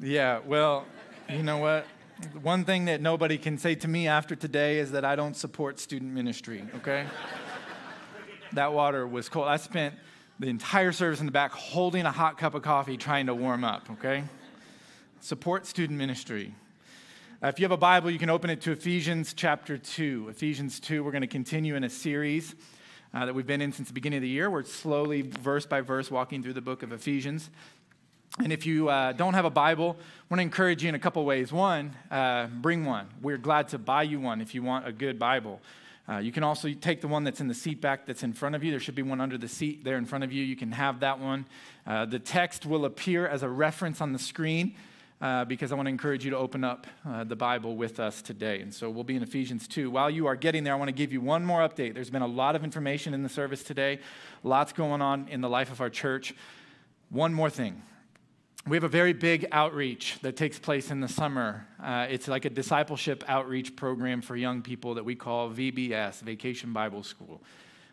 Yeah, well, you know what? One thing that nobody can say to me after today is that I don't support student ministry, okay? that water was cold. I spent the entire service in the back holding a hot cup of coffee trying to warm up, okay? Support student ministry. Uh, if you have a Bible, you can open it to Ephesians chapter 2. Ephesians 2, we're going to continue in a series uh, that we've been in since the beginning of the year. We're slowly, verse by verse, walking through the book of Ephesians. And if you uh, don't have a Bible, I want to encourage you in a couple ways. One, uh, bring one. We're glad to buy you one if you want a good Bible. Uh, you can also take the one that's in the seat back that's in front of you. There should be one under the seat there in front of you. You can have that one. Uh, the text will appear as a reference on the screen uh, because I want to encourage you to open up uh, the Bible with us today. And so we'll be in Ephesians 2. While you are getting there, I want to give you one more update. There's been a lot of information in the service today, lots going on in the life of our church. One more thing we have a very big outreach that takes place in the summer. Uh, it's like a discipleship outreach program for young people that we call VBS, Vacation Bible School.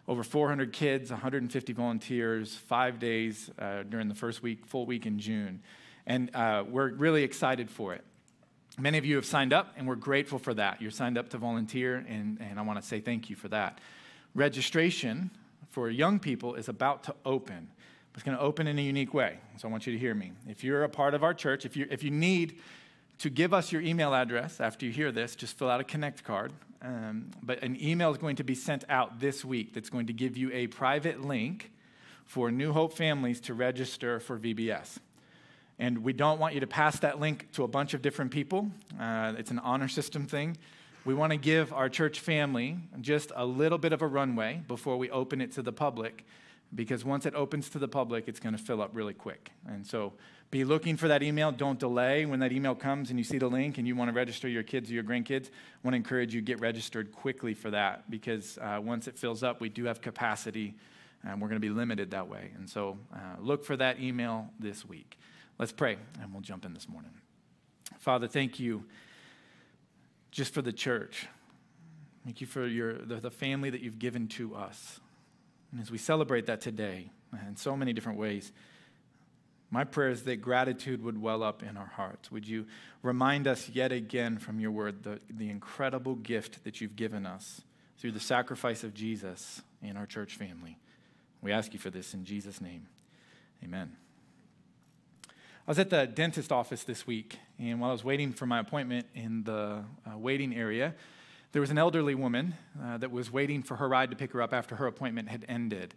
Over 400 kids, 150 volunteers, five days uh, during the first week, full week in June. And uh, we're really excited for it. Many of you have signed up, and we're grateful for that. You're signed up to volunteer, and, and I want to say thank you for that. Registration for young people is about to open. It's going to open in a unique way. So I want you to hear me. If you're a part of our church, if you, if you need to give us your email address after you hear this, just fill out a Connect card. Um, but an email is going to be sent out this week that's going to give you a private link for New Hope families to register for VBS. And we don't want you to pass that link to a bunch of different people. Uh, it's an honor system thing. We want to give our church family just a little bit of a runway before we open it to the public because once it opens to the public, it's going to fill up really quick. And so be looking for that email. Don't delay. When that email comes and you see the link and you want to register your kids or your grandkids, I want to encourage you get registered quickly for that because uh, once it fills up, we do have capacity and we're going to be limited that way. And so uh, look for that email this week. Let's pray and we'll jump in this morning. Father, thank you just for the church. Thank you for your, the, the family that you've given to us. And as we celebrate that today in so many different ways, my prayer is that gratitude would well up in our hearts. Would you remind us yet again from your word the, the incredible gift that you've given us through the sacrifice of Jesus in our church family? We ask you for this in Jesus' name. Amen. I was at the dentist office this week, and while I was waiting for my appointment in the uh, waiting area, there was an elderly woman uh, that was waiting for her ride to pick her up after her appointment had ended.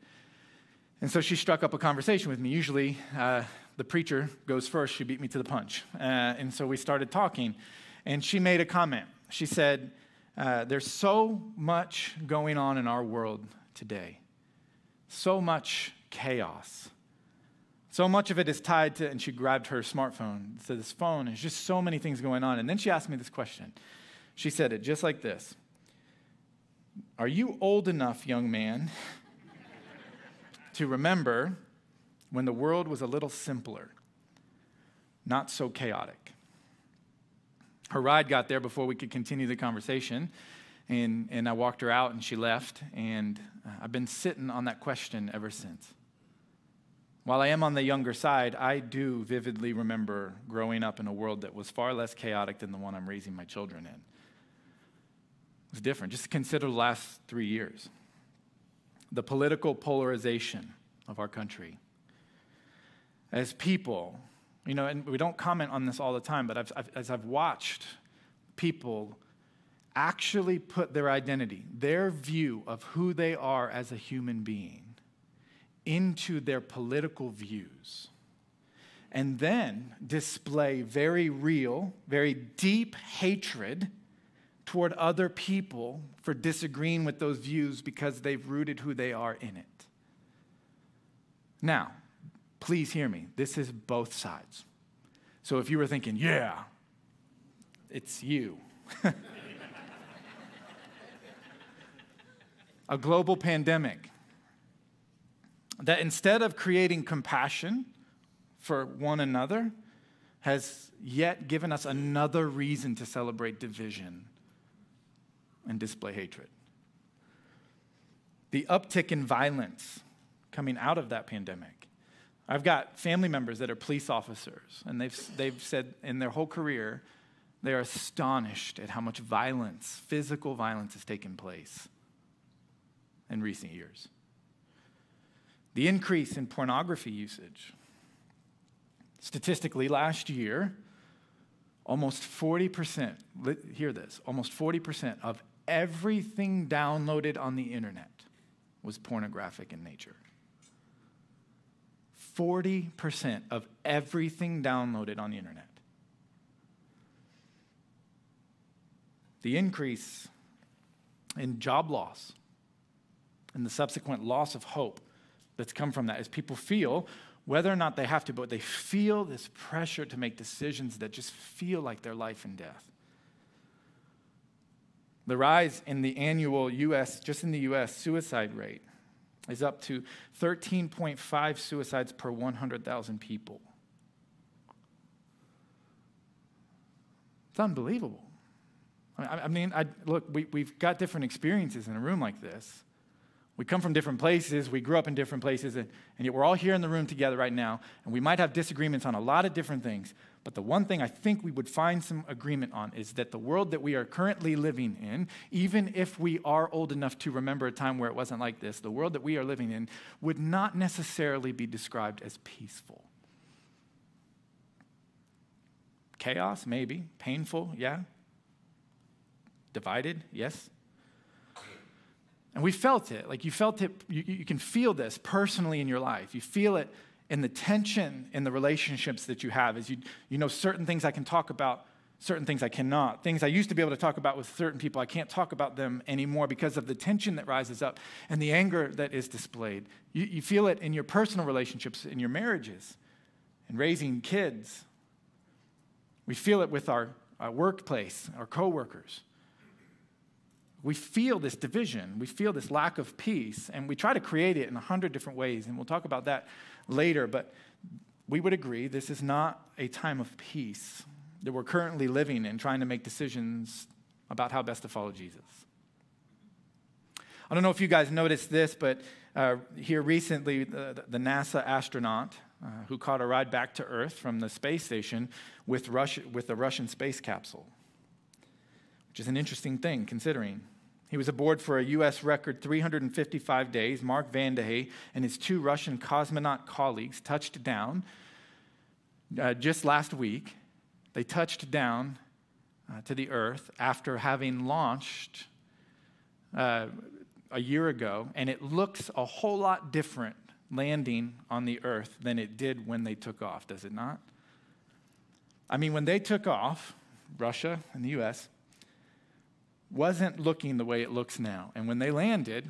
And so she struck up a conversation with me. Usually, uh, the preacher goes first. She beat me to the punch. Uh, and so we started talking. And she made a comment. She said, uh, There's so much going on in our world today, so much chaos. So much of it is tied to, and she grabbed her smartphone to this phone. There's just so many things going on. And then she asked me this question. She said it just like this Are you old enough, young man, to remember when the world was a little simpler, not so chaotic? Her ride got there before we could continue the conversation. And, and I walked her out and she left. And uh, I've been sitting on that question ever since. While I am on the younger side, I do vividly remember growing up in a world that was far less chaotic than the one I'm raising my children in was different. Just consider the last three years the political polarization of our country. As people, you know, and we don't comment on this all the time, but I've, I've, as I've watched people actually put their identity, their view of who they are as a human being, into their political views, and then display very real, very deep hatred toward other people for disagreeing with those views because they've rooted who they are in it. Now, please hear me. This is both sides. So if you were thinking, yeah, it's you. a global pandemic that instead of creating compassion for one another, has yet given us another reason to celebrate division and display hatred. The uptick in violence coming out of that pandemic. I've got family members that are police officers, and they've, they've said in their whole career, they are astonished at how much violence, physical violence, has taken place in recent years. The increase in pornography usage. Statistically, last year, almost 40%, hear this, almost 40% of everything downloaded on the internet was pornographic in nature. 40% of everything downloaded on the internet. The increase in job loss and the subsequent loss of hope that's come from that is people feel, whether or not they have to, but they feel this pressure to make decisions that just feel like their life and death. The rise in the annual US, just in the US, suicide rate is up to 13.5 suicides per 100,000 people. It's unbelievable. I mean, I, look, we, we've got different experiences in a room like this. We come from different places, we grew up in different places, and, and yet we're all here in the room together right now, and we might have disagreements on a lot of different things. But the one thing I think we would find some agreement on is that the world that we are currently living in, even if we are old enough to remember a time where it wasn't like this, the world that we are living in would not necessarily be described as peaceful. Chaos, maybe. Painful, yeah. Divided, yes. And we felt it. Like you felt it, you, you can feel this personally in your life. You feel it in the tension in the relationships that you have. As you, you know, certain things I can talk about, certain things I cannot. Things I used to be able to talk about with certain people, I can't talk about them anymore because of the tension that rises up and the anger that is displayed. You, you feel it in your personal relationships, in your marriages, in raising kids. We feel it with our, our workplace, our coworkers we feel this division, we feel this lack of peace, and we try to create it in a hundred different ways, and we'll talk about that later. But we would agree this is not a time of peace that we're currently living in, trying to make decisions about how best to follow Jesus. I don't know if you guys noticed this, but uh, here recently, the, the NASA astronaut uh, who caught a ride back to Earth from the space station with, Russia, with the Russian space capsule which is an interesting thing considering. He was aboard for a U.S. record 355 days. Mark Vande Hei and his two Russian cosmonaut colleagues touched down uh, just last week. They touched down uh, to the Earth after having launched uh, a year ago, and it looks a whole lot different landing on the Earth than it did when they took off, does it not? I mean, when they took off, Russia and the U.S., wasn't looking the way it looks now. And when they landed,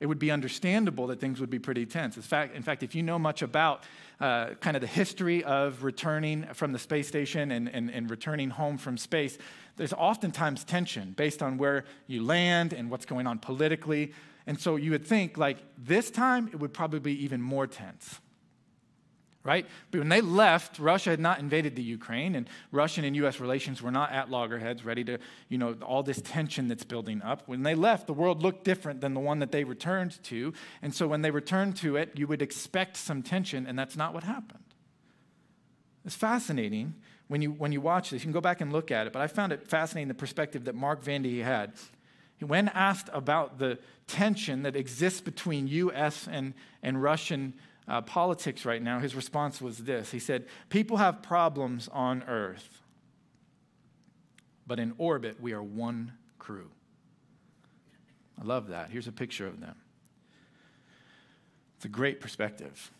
it would be understandable that things would be pretty tense. In fact, in fact if you know much about uh, kind of the history of returning from the space station and, and, and returning home from space, there's oftentimes tension based on where you land and what's going on politically. And so you would think, like, this time it would probably be even more tense right? But when they left, Russia had not invaded the Ukraine, and Russian and U.S. relations were not at loggerheads, ready to, you know, all this tension that's building up. When they left, the world looked different than the one that they returned to. And so when they returned to it, you would expect some tension, and that's not what happened. It's fascinating when you, when you watch this. You can go back and look at it, but I found it fascinating the perspective that Mark Vande Hei had. When asked about the tension that exists between U.S. and, and Russian uh, politics right now, his response was this He said, People have problems on earth, but in orbit, we are one crew. I love that. Here's a picture of them. It's a great perspective.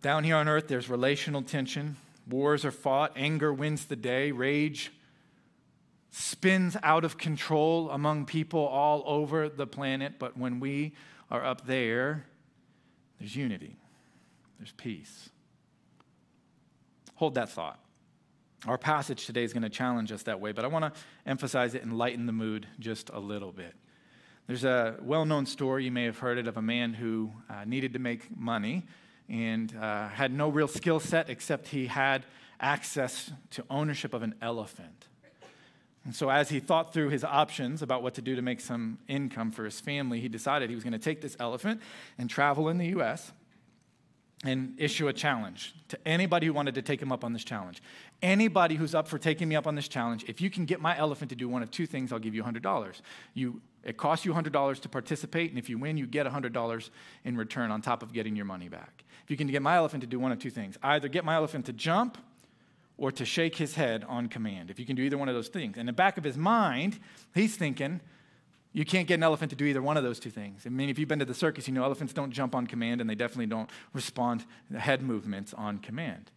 Down here on earth, there's relational tension. Wars are fought. Anger wins the day. Rage spins out of control among people all over the planet. But when we are up there, there's unity, there's peace. Hold that thought. Our passage today is going to challenge us that way, but I want to emphasize it and lighten the mood just a little bit. There's a well known story, you may have heard it, of a man who uh, needed to make money and uh, had no real skill set except he had access to ownership of an elephant. And so, as he thought through his options about what to do to make some income for his family, he decided he was going to take this elephant and travel in the U.S. and issue a challenge to anybody who wanted to take him up on this challenge. Anybody who's up for taking me up on this challenge, if you can get my elephant to do one of two things, I'll give you $100. You, it costs you $100 to participate, and if you win, you get $100 in return on top of getting your money back. If you can get my elephant to do one of two things, either get my elephant to jump or to shake his head on command. If you can do either one of those things. In the back of his mind, he's thinking, you can't get an elephant to do either one of those two things. I mean, if you've been to the circus, you know elephants don't jump on command and they definitely don't respond head movements on command.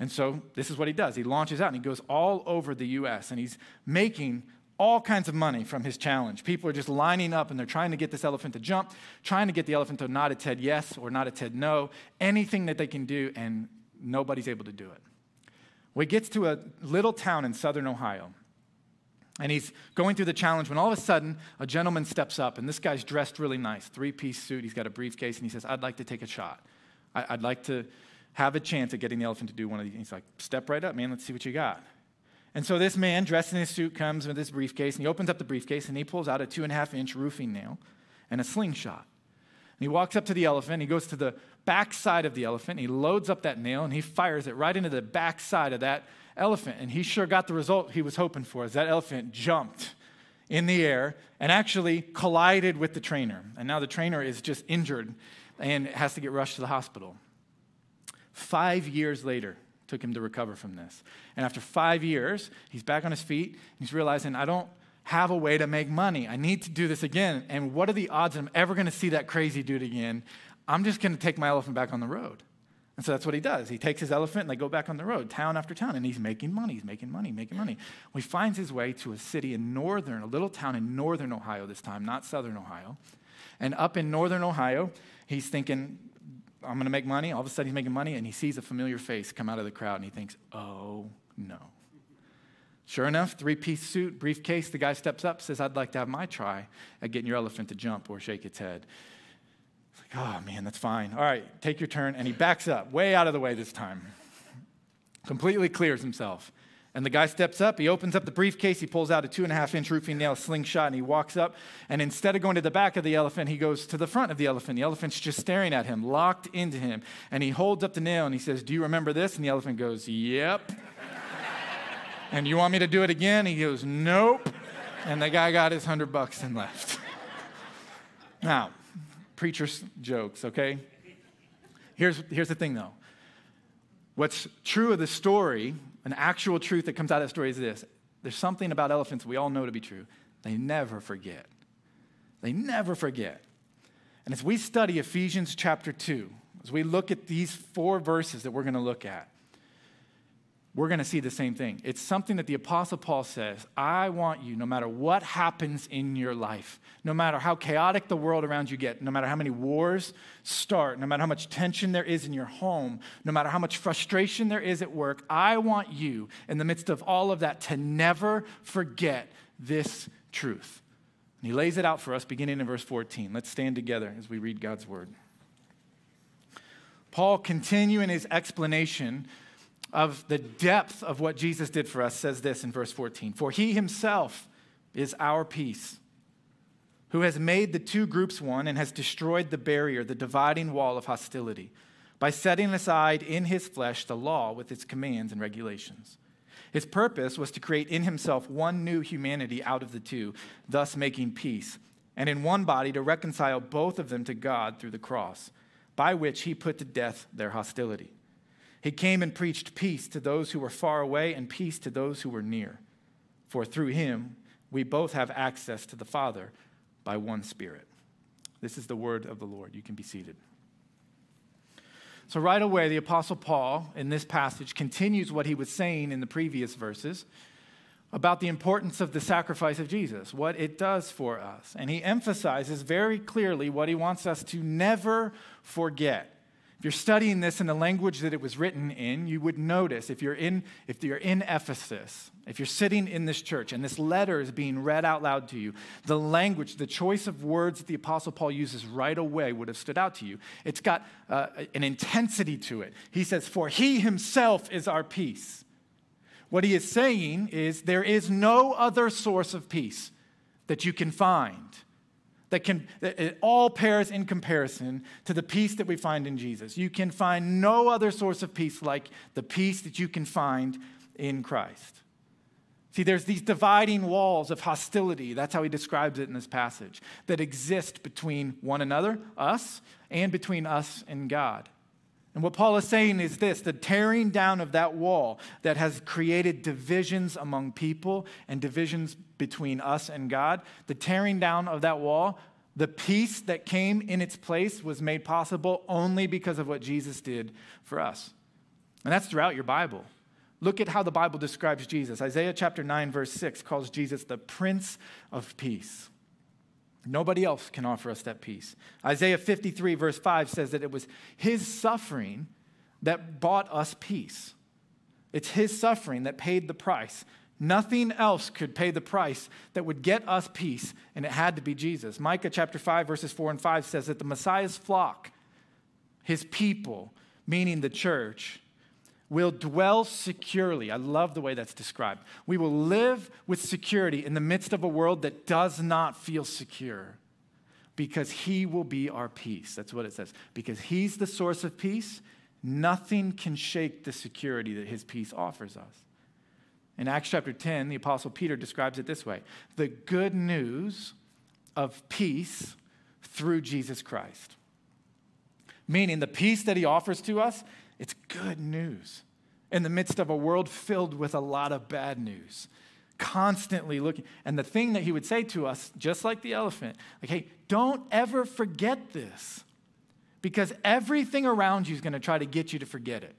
And so this is what he does. He launches out and he goes all over the US and he's making all kinds of money from his challenge. People are just lining up and they're trying to get this elephant to jump, trying to get the elephant to nod its head yes or nod its head no, anything that they can do, and nobody's able to do it. Well, he gets to a little town in southern Ohio. And he's going through the challenge when all of a sudden a gentleman steps up, and this guy's dressed really nice, three piece suit. He's got a briefcase, and he says, I'd like to take a shot. I- would like to have a chance at getting the elephant to do one of these. He's like, Step right up, man. Let's see what you got. And so this man, dressed in his suit, comes with his briefcase, and he opens up the briefcase, and he pulls out a two and a half inch roofing nail and a slingshot. And he walks up to the elephant, he goes to the back side of the elephant, he loads up that nail, and he fires it right into the backside of that elephant. And he sure got the result he was hoping for, as that elephant jumped in the air and actually collided with the trainer. And now the trainer is just injured and has to get rushed to the hospital. Five years later, took him to recover from this. And after five years, he's back on his feet. He's realizing, I don't have a way to make money. I need to do this again. And what are the odds that I'm ever going to see that crazy dude again? I'm just going to take my elephant back on the road. And so that's what he does. He takes his elephant and they go back on the road, town after town, and he's making money. He's making money, making money. Well, he finds his way to a city in northern, a little town in northern Ohio this time, not southern Ohio. And up in northern Ohio, he's thinking, I'm going to make money. All of a sudden, he's making money, and he sees a familiar face come out of the crowd, and he thinks, oh no. Sure enough, three piece suit, briefcase, the guy steps up, says, I'd like to have my try at getting your elephant to jump or shake its head like, oh man, that's fine. All right, take your turn. And he backs up, way out of the way this time. Completely clears himself. And the guy steps up, he opens up the briefcase, he pulls out a two and a half inch roofing nail slingshot, and he walks up. And instead of going to the back of the elephant, he goes to the front of the elephant. The elephant's just staring at him, locked into him. And he holds up the nail and he says, Do you remember this? And the elephant goes, Yep. and you want me to do it again? He goes, Nope. And the guy got his hundred bucks and left. now, preacher's jokes, okay? Here's, here's the thing though. What's true of the story, an actual truth that comes out of the story is this there's something about elephants we all know to be true. They never forget. They never forget. And as we study Ephesians chapter 2, as we look at these four verses that we're going to look at, we're going to see the same thing. It's something that the Apostle Paul says I want you, no matter what happens in your life, no matter how chaotic the world around you get, no matter how many wars start, no matter how much tension there is in your home, no matter how much frustration there is at work, I want you, in the midst of all of that, to never forget this truth. And he lays it out for us beginning in verse 14. Let's stand together as we read God's word. Paul, continuing his explanation, of the depth of what Jesus did for us says this in verse 14 For he himself is our peace, who has made the two groups one and has destroyed the barrier, the dividing wall of hostility, by setting aside in his flesh the law with its commands and regulations. His purpose was to create in himself one new humanity out of the two, thus making peace, and in one body to reconcile both of them to God through the cross, by which he put to death their hostility. He came and preached peace to those who were far away and peace to those who were near. For through him, we both have access to the Father by one Spirit. This is the word of the Lord. You can be seated. So, right away, the Apostle Paul in this passage continues what he was saying in the previous verses about the importance of the sacrifice of Jesus, what it does for us. And he emphasizes very clearly what he wants us to never forget. If you're studying this in the language that it was written in, you would notice if you're in, if you're in Ephesus, if you're sitting in this church and this letter is being read out loud to you, the language, the choice of words that the Apostle Paul uses right away would have stood out to you. It's got uh, an intensity to it. He says, For he himself is our peace. What he is saying is there is no other source of peace that you can find that can that it all pairs in comparison to the peace that we find in Jesus. You can find no other source of peace like the peace that you can find in Christ. See, there's these dividing walls of hostility, that's how he describes it in this passage, that exist between one another, us, and between us and God. And what Paul is saying is this the tearing down of that wall that has created divisions among people and divisions between us and God, the tearing down of that wall, the peace that came in its place was made possible only because of what Jesus did for us. And that's throughout your Bible. Look at how the Bible describes Jesus. Isaiah chapter 9, verse 6 calls Jesus the Prince of Peace. Nobody else can offer us that peace. Isaiah 53, verse 5 says that it was his suffering that bought us peace. It's his suffering that paid the price. Nothing else could pay the price that would get us peace, and it had to be Jesus. Micah chapter 5, verses 4 and 5 says that the Messiah's flock, his people, meaning the church, will dwell securely. I love the way that's described. We will live with security in the midst of a world that does not feel secure because He will be our peace. That's what it says. Because He's the source of peace, nothing can shake the security that His peace offers us. In Acts chapter 10, the Apostle Peter describes it this way the good news of peace through Jesus Christ. Meaning, the peace that He offers to us good news in the midst of a world filled with a lot of bad news. Constantly looking. And the thing that he would say to us, just like the elephant, like, hey, don't ever forget this. Because everything around you is going to try to get you to forget it,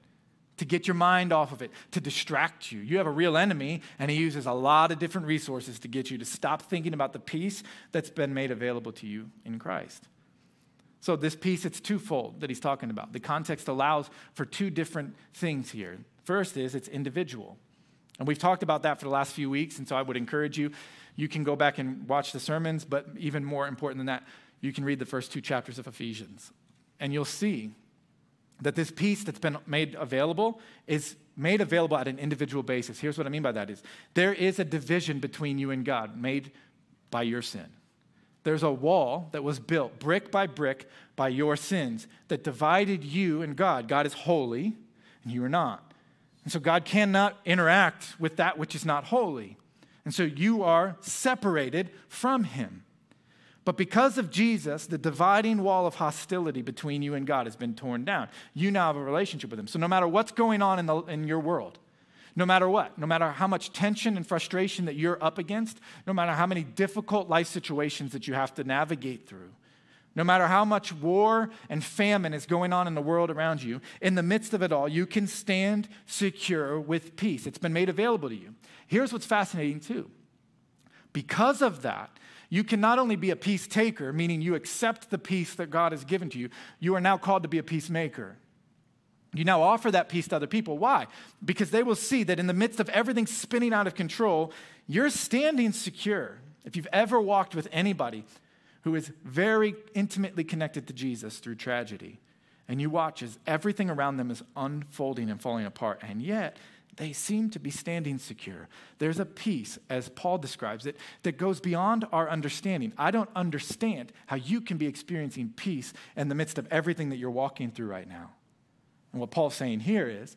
to get your mind off of it, to distract you. You have a real enemy, and he uses a lot of different resources to get you to stop thinking about the peace that's been made available to you in Christ. So, this peace, it's twofold that he's talking about. The context allows for two different things here. First is it's individual. And we've talked about that for the last few weeks, and so I would encourage you, you can go back and watch the sermons, but even more important than that, you can read the first two chapters of Ephesians. And you'll see that this peace that's been made available is made available at an individual basis. Here's what I mean by that is there is a division between you and God made by your sin. There's a wall that was built brick by brick by your sins that divided you and God. God is holy, and you are not. And so God cannot interact with that which is not holy. And so you are separated from Him. But because of Jesus, the dividing wall of hostility between you and God has been torn down. You now have a relationship with Him. So no matter what's going on in, the, in your world, no matter what, no matter how much tension and frustration that you're up against, no matter how many difficult life situations that you have to navigate through, no matter how much war and famine is going on in the world around you, in the midst of it all, you can stand secure with peace. It's been made available to you. Here's what's fascinating, too. Because of that, you can not only be a peace taker, meaning you accept the peace that God has given to you, you are now called to be a peacemaker. You now offer that peace to other people. Why? Because they will see that in the midst of everything spinning out of control, you're standing secure. If you've ever walked with anybody who is very intimately connected to Jesus through tragedy, and you watch as everything around them is unfolding and falling apart, and yet they seem to be standing secure. There's a peace, as Paul describes it, that goes beyond our understanding. I don't understand how you can be experiencing peace in the midst of everything that you're walking through right now. And what Paul's saying here is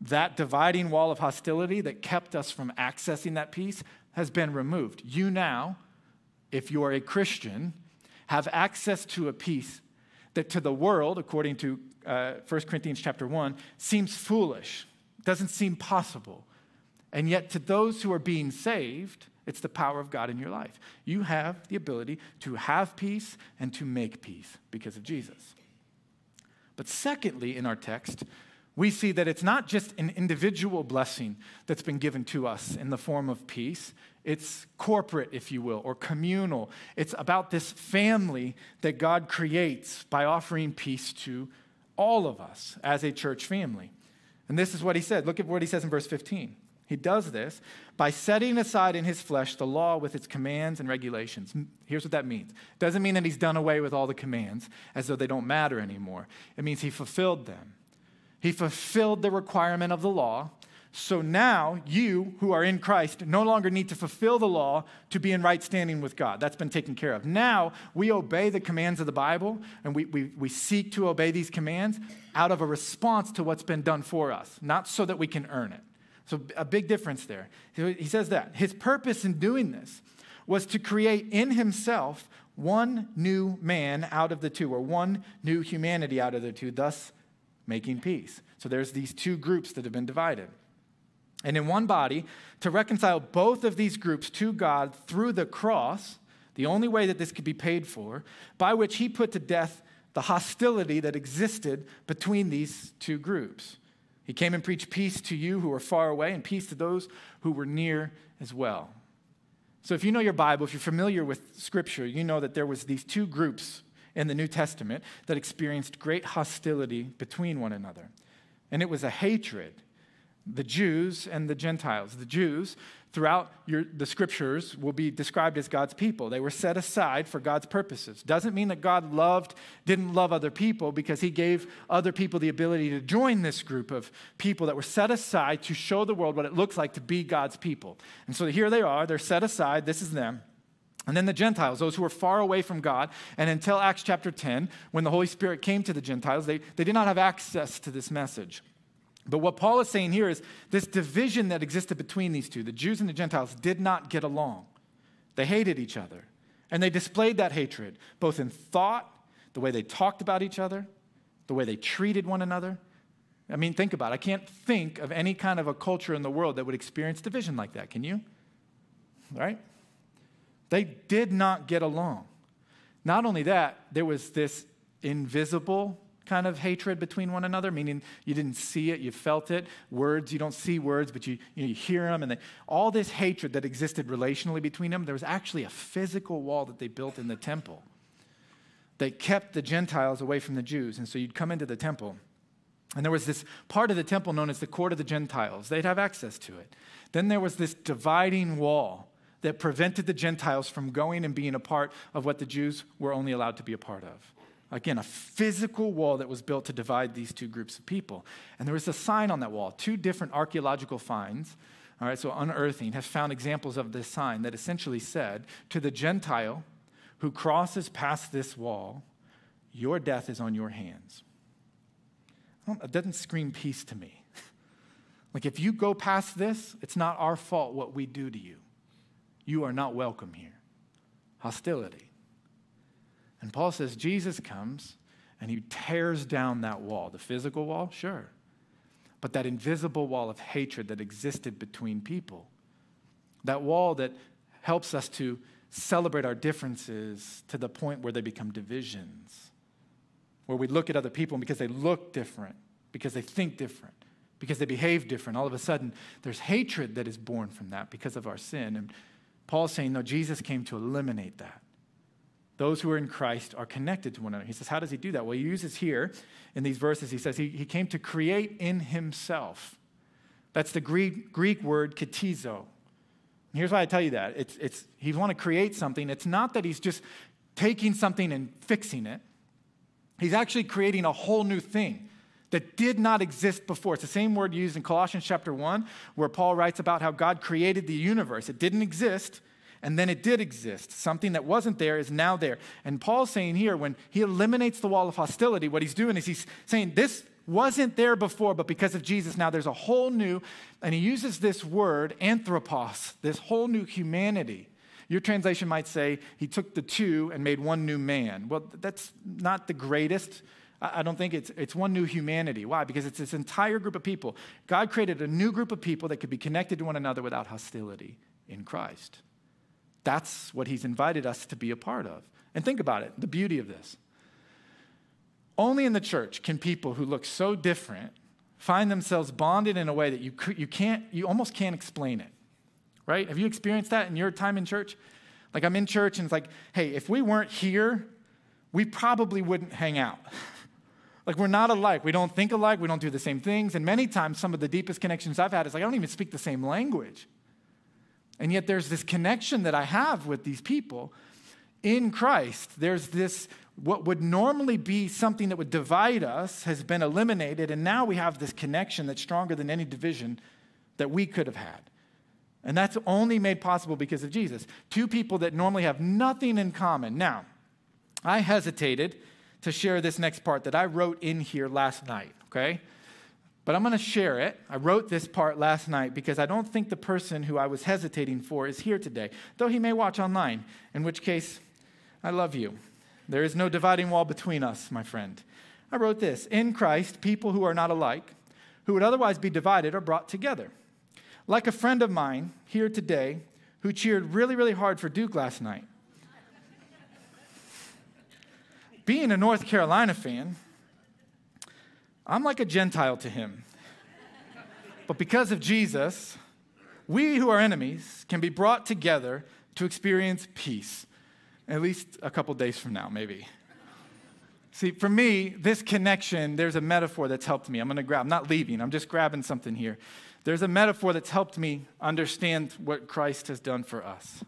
that dividing wall of hostility that kept us from accessing that peace has been removed. You now, if you're a Christian, have access to a peace that to the world, according to uh, 1 Corinthians chapter 1, seems foolish, doesn't seem possible. And yet, to those who are being saved, it's the power of God in your life. You have the ability to have peace and to make peace because of Jesus. But secondly, in our text, we see that it's not just an individual blessing that's been given to us in the form of peace. It's corporate, if you will, or communal. It's about this family that God creates by offering peace to all of us as a church family. And this is what he said. Look at what he says in verse 15. He does this by setting aside in his flesh the law with its commands and regulations. Here's what that means. It doesn't mean that he's done away with all the commands as though they don't matter anymore. It means he fulfilled them. He fulfilled the requirement of the law So now you who are in Christ no longer need to fulfill the law to be in right standing with God. That's been taken care of. Now we obey the commands of the Bible and we, we, we seek to obey these commands out of a response to what's been done for us, not so that we can earn it. So a big difference there. He says that. His purpose in doing this was to create in himself one new man out of the two, or one new humanity out of the two, thus making peace. So there's these two groups that have been divided and in one body to reconcile both of these groups to God through the cross, the only way that this could be paid for, by which he put to death the hostility that existed between these two groups. He came and preached peace to you who are far away and peace to those who were near as well. So if you know your Bible, if you're familiar with scripture, you know that there was these two groups in the New Testament that experienced great hostility between one another. And it was a hatred the Jews and the Gentiles. The Jews, throughout your, the scriptures, will be described as God's people. They were set aside for God's purposes. Doesn't mean that God loved, didn't love other people because he gave other people the ability to join this group of people that were set aside to show the world what it looks like to be God's people. And so here they are, they're set aside, this is them. And then the Gentiles, those who were far away from God. And until Acts chapter 10, when the Holy Spirit came to the Gentiles, they, they did not have access to this message. But what Paul is saying here is this division that existed between these two, the Jews and the Gentiles, did not get along. They hated each other. And they displayed that hatred, both in thought, the way they talked about each other, the way they treated one another. I mean, think about it. I can't think of any kind of a culture in the world that would experience division like that. Can you? Right? They did not get along. Not only that, there was this invisible kind of hatred between one another, meaning you didn't see it, you felt it. Words, you don't see words, but you, you, know, you hear them. And they, all this hatred that existed relationally between them, there was actually a physical wall that they built in the temple that kept the Gentiles away from the Jews. And so you'd come into the temple, and there was this part of the temple known as the court of the Gentiles. They'd have access to it. Then there was this dividing wall that prevented the Gentiles from going and being a part of what the Jews were only allowed to be a part of. Again, a physical wall that was built to divide these two groups of people. And there was a sign on that wall. Two different archaeological finds, all right, so unearthing, have found examples of this sign that essentially said to the Gentile who crosses past this wall, your death is on your hands. It doesn't scream peace to me. like, if you go past this, it's not our fault what we do to you. You are not welcome here. Hostility. And Paul says Jesus comes and he tears down that wall. The physical wall, sure. But that invisible wall of hatred that existed between people. That wall that helps us to celebrate our differences to the point where they become divisions. Where we look at other people because they look different, because they think different, because they behave different, all of a sudden there's hatred that is born from that because of our sin. And Paul's saying, no, Jesus came to eliminate that. Those who are in Christ are connected to one another. He says, How does he do that? Well, he uses here in these verses, he says he, he came to create in himself. That's the Greek, Greek word ktizo. here's why I tell you that. It's, it's, he want to create something. It's not that he's just taking something and fixing it, he's actually creating a whole new thing that did not exist before. It's the same word used in Colossians chapter 1, where Paul writes about how God created the universe. It didn't exist, and then it did exist. Something that wasn't there is now there. And Paul's saying here, when he eliminates the wall of hostility, what he's doing is he's saying, This wasn't there before, but because of Jesus, now there's a whole new, and he uses this word, anthropos, this whole new humanity. Your translation might say he took the two and made one new man. Well, that's not the greatest. I don't think it's, it's one new humanity. Why? Because it's this entire group of people. God created a new group of people that could be connected to one another without hostility in Christ. That's what he's invited us to be a part of. And think about it the beauty of this. Only in the church can people who look so different find themselves bonded in a way that you, you can't, you almost can't explain it. Right? Have you experienced that in your time in church? Like I'm in church and it's like, hey, if we weren't here, we probably wouldn't hang out. like we're not alike. We don't think alike. We don't do the same things. And many times, some of the deepest connections I've had is like, I don't even speak the same language. And yet there's this connection that I have with these people in Christ. There's this, what would normally be something that would divide us has been eliminated. And now we have this connection that's stronger than any division that we could have had. And that's only made possible because of Jesus. Two people that normally have nothing in common. Now, I hesitated to share this next part that I wrote in here last night, okay? But I'm going to share it. I wrote this part last night because I don't think the person who I was hesitating for is here today, though he may watch online, in which case, I love you. There is no dividing wall between us, my friend. I wrote this In Christ, people who are not alike, who would otherwise be divided, are brought together. Like a friend of mine here today who cheered really, really hard for Duke last night. Being a North Carolina fan, I'm like a Gentile to him. But because of Jesus, we who are enemies can be brought together to experience peace, at least a couple days from now, maybe. See, for me, this connection, there's a metaphor that's helped me. I'm going to grab, I'm not leaving, I'm just grabbing something here. There's a metaphor that's helped me understand what Christ has done for us.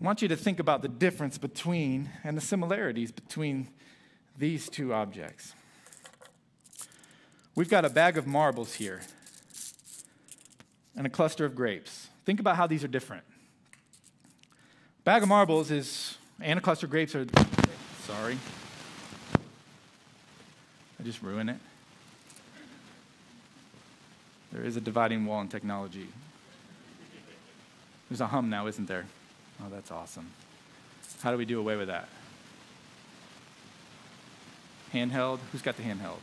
I want you to think about the difference between and the similarities between these two objects. We've got a bag of marbles here and a cluster of grapes. Think about how these are different. Bag of marbles is, and a cluster of grapes are, sorry. I just ruined it. There is a dividing wall in technology. There's a hum now, isn't there? Oh, that's awesome. How do we do away with that? Handheld? Who's got the handheld?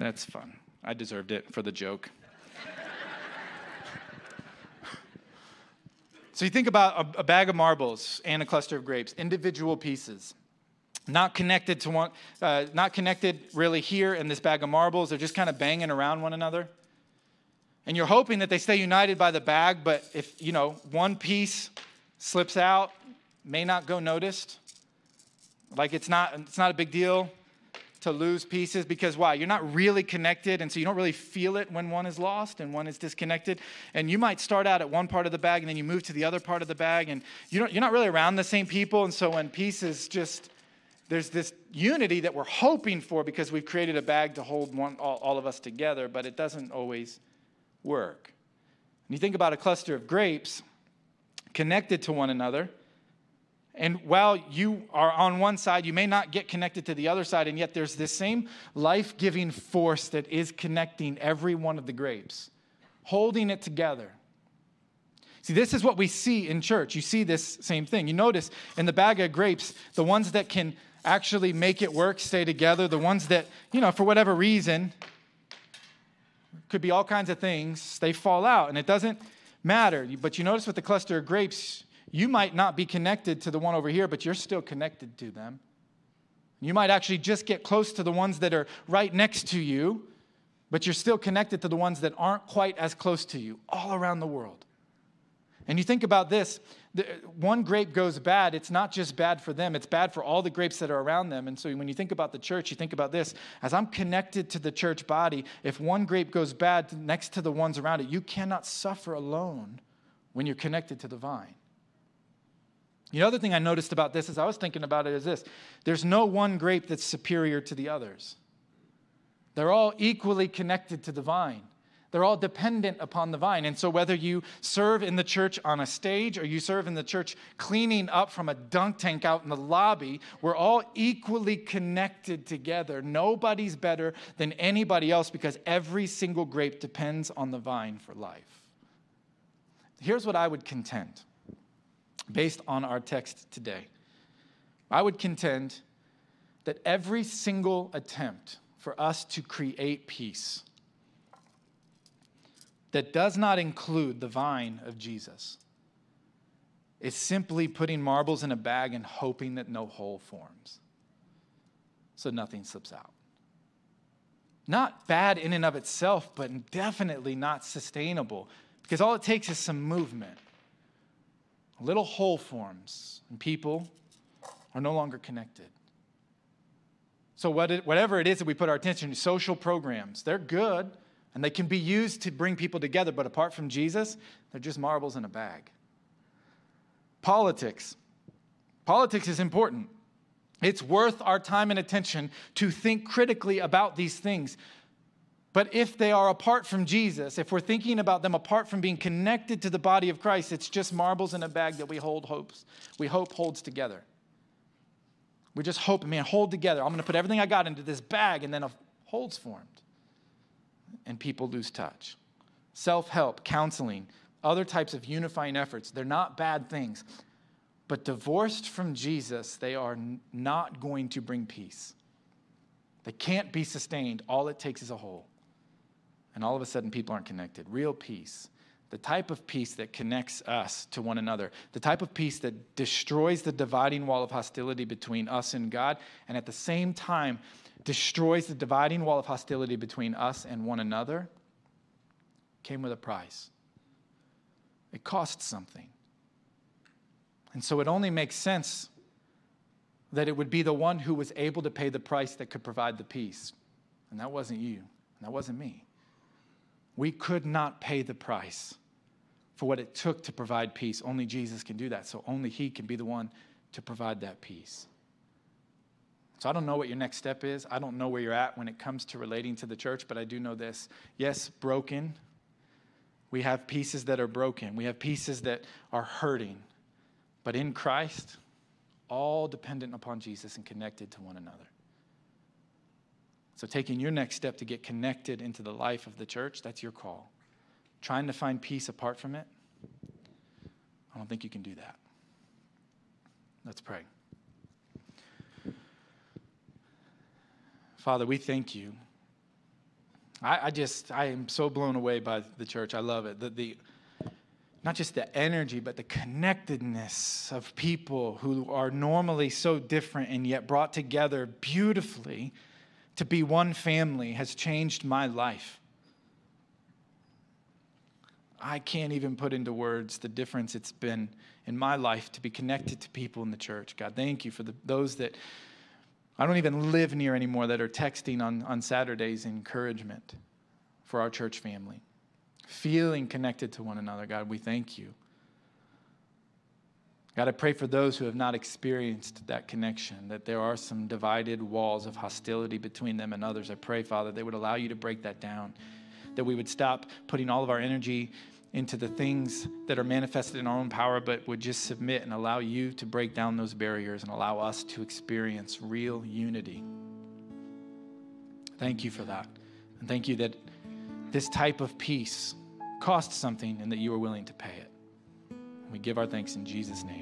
That's fun. I deserved it for the joke. so you think about a, a, bag of marbles and a cluster of grapes, individual pieces, not connected to one, uh, not connected really here in this bag of marbles. They're just kind of banging around one another. And you're hoping that they stay united by the bag, but if you know one piece slips out, may not go noticed. Like it's not, it's not a big deal to lose pieces because why? You're not really connected, and so you don't really feel it when one is lost and one is disconnected. And you might start out at one part of the bag and then you move to the other part of the bag, and you you're not really around the same people. And so when pieces just, there's this unity that we're hoping for because we've created a bag to hold one, all, all of us together, but it doesn't always work. And you think about a cluster of grapes connected to one another and while you are on one side, you may not get connected to the other side, and yet there's this same life giving force that is connecting every one of the grapes, holding it together. See, this is what we see in church. You see this same thing. You notice in the bag of grapes, the ones that can actually make it work stay together, the ones that, you know, for whatever reason, could be all kinds of things, they fall out, and it doesn't matter. But you notice with the cluster of grapes, you might not be connected to the one over here, but you're still connected to them. You might actually just get close to the ones that are right next to you, but you're still connected to the ones that aren't quite as close to you all around the world. And you think about this one grape goes bad, it's not just bad for them, it's bad for all the grapes that are around them. And so when you think about the church, you think about this as I'm connected to the church body, if one grape goes bad next to the ones around it, you cannot suffer alone when you're connected to the vine. The other thing I noticed about this as I was thinking about it is this there's no one grape that's superior to the others. They're all equally connected to the vine. They're all dependent upon the vine. And so, whether you serve in the church on a stage or you serve in the church cleaning up from a dunk tank out in the lobby, we're all equally connected together. Nobody's better than anybody else because every single grape depends on the vine for life. Here's what I would contend based on our text today. I would contend that every single attempt for us to create peace that does not include the vine of Jesus is simply putting marbles in a bag and hoping that no hole forms so nothing slips out. Not bad in and of itself, but definitely not sustainable because all it takes is some movement little hole forms, and people are no longer connected. So, what it, whatever it is that we put our attention to, social programs, they're good and they can be used to bring people together, but apart from Jesus, they're just marbles in a bag. Politics. Politics is important. It's worth our time and attention to think critically about these things. But if they are apart from Jesus, if we're thinking about them apart from being connected to the body of Christ, it's just marbles in a bag that we hold hopes. We hope holds together. We just hope, man, hold together. I'm going to put everything I got into this bag, and then a hole's formed. And people lose touch. Self help, counseling, other types of unifying efforts, they're not bad things. But divorced from Jesus, they are not going to bring peace. They can't be sustained. All it takes is a hole. And all of a sudden, people aren't connected. Real peace, the type of peace that connects us to one another, the type of peace that destroys the dividing wall of hostility between us and God, and at the same time, destroys the dividing wall of hostility between us and one another, came with a price. It cost something. And so it only makes sense that it would be the one who was able to pay the price that could provide the peace. And that wasn't you, and that wasn't me. We could not pay the price for what it took to provide peace. Only Jesus can do that. So only He can be the one to provide that peace. So I don't know what your next step is. I don't know where you're at when it comes to relating to the church, but I do know this. Yes, broken. We have pieces that are broken, we have pieces that are hurting. But in Christ, all dependent upon Jesus and connected to one another. So, taking your next step to get connected into the life of the church, that's your call. Trying to find peace apart from it, I don't think you can do that. Let's pray. Father, we thank you. I, I, just, I am so blown away by the church. I love it. The, the, not just the energy, but the connectedness of people who are normally so different and yet brought together beautifully to be one family has changed my life. I can't even put into words the difference it's been in my life to be connected to people in the church. God, thank you for the, those that I don't even live near anymore that are texting on, on Saturdays encouragement for our church family feeling connected to one another. God, we thank you. God, I pray for those who have not experienced that connection, that there are some divided walls of hostility between them and others. I pray, Father, they would allow you to break that down, that we would stop putting all of our energy into the things that are manifested in our own power, but would just submit and allow you to break down those barriers and allow us to experience real unity. Thank you for that. And thank you that this type of peace costs something and that you are willing to pay it. We give our thanks in Jesus' name.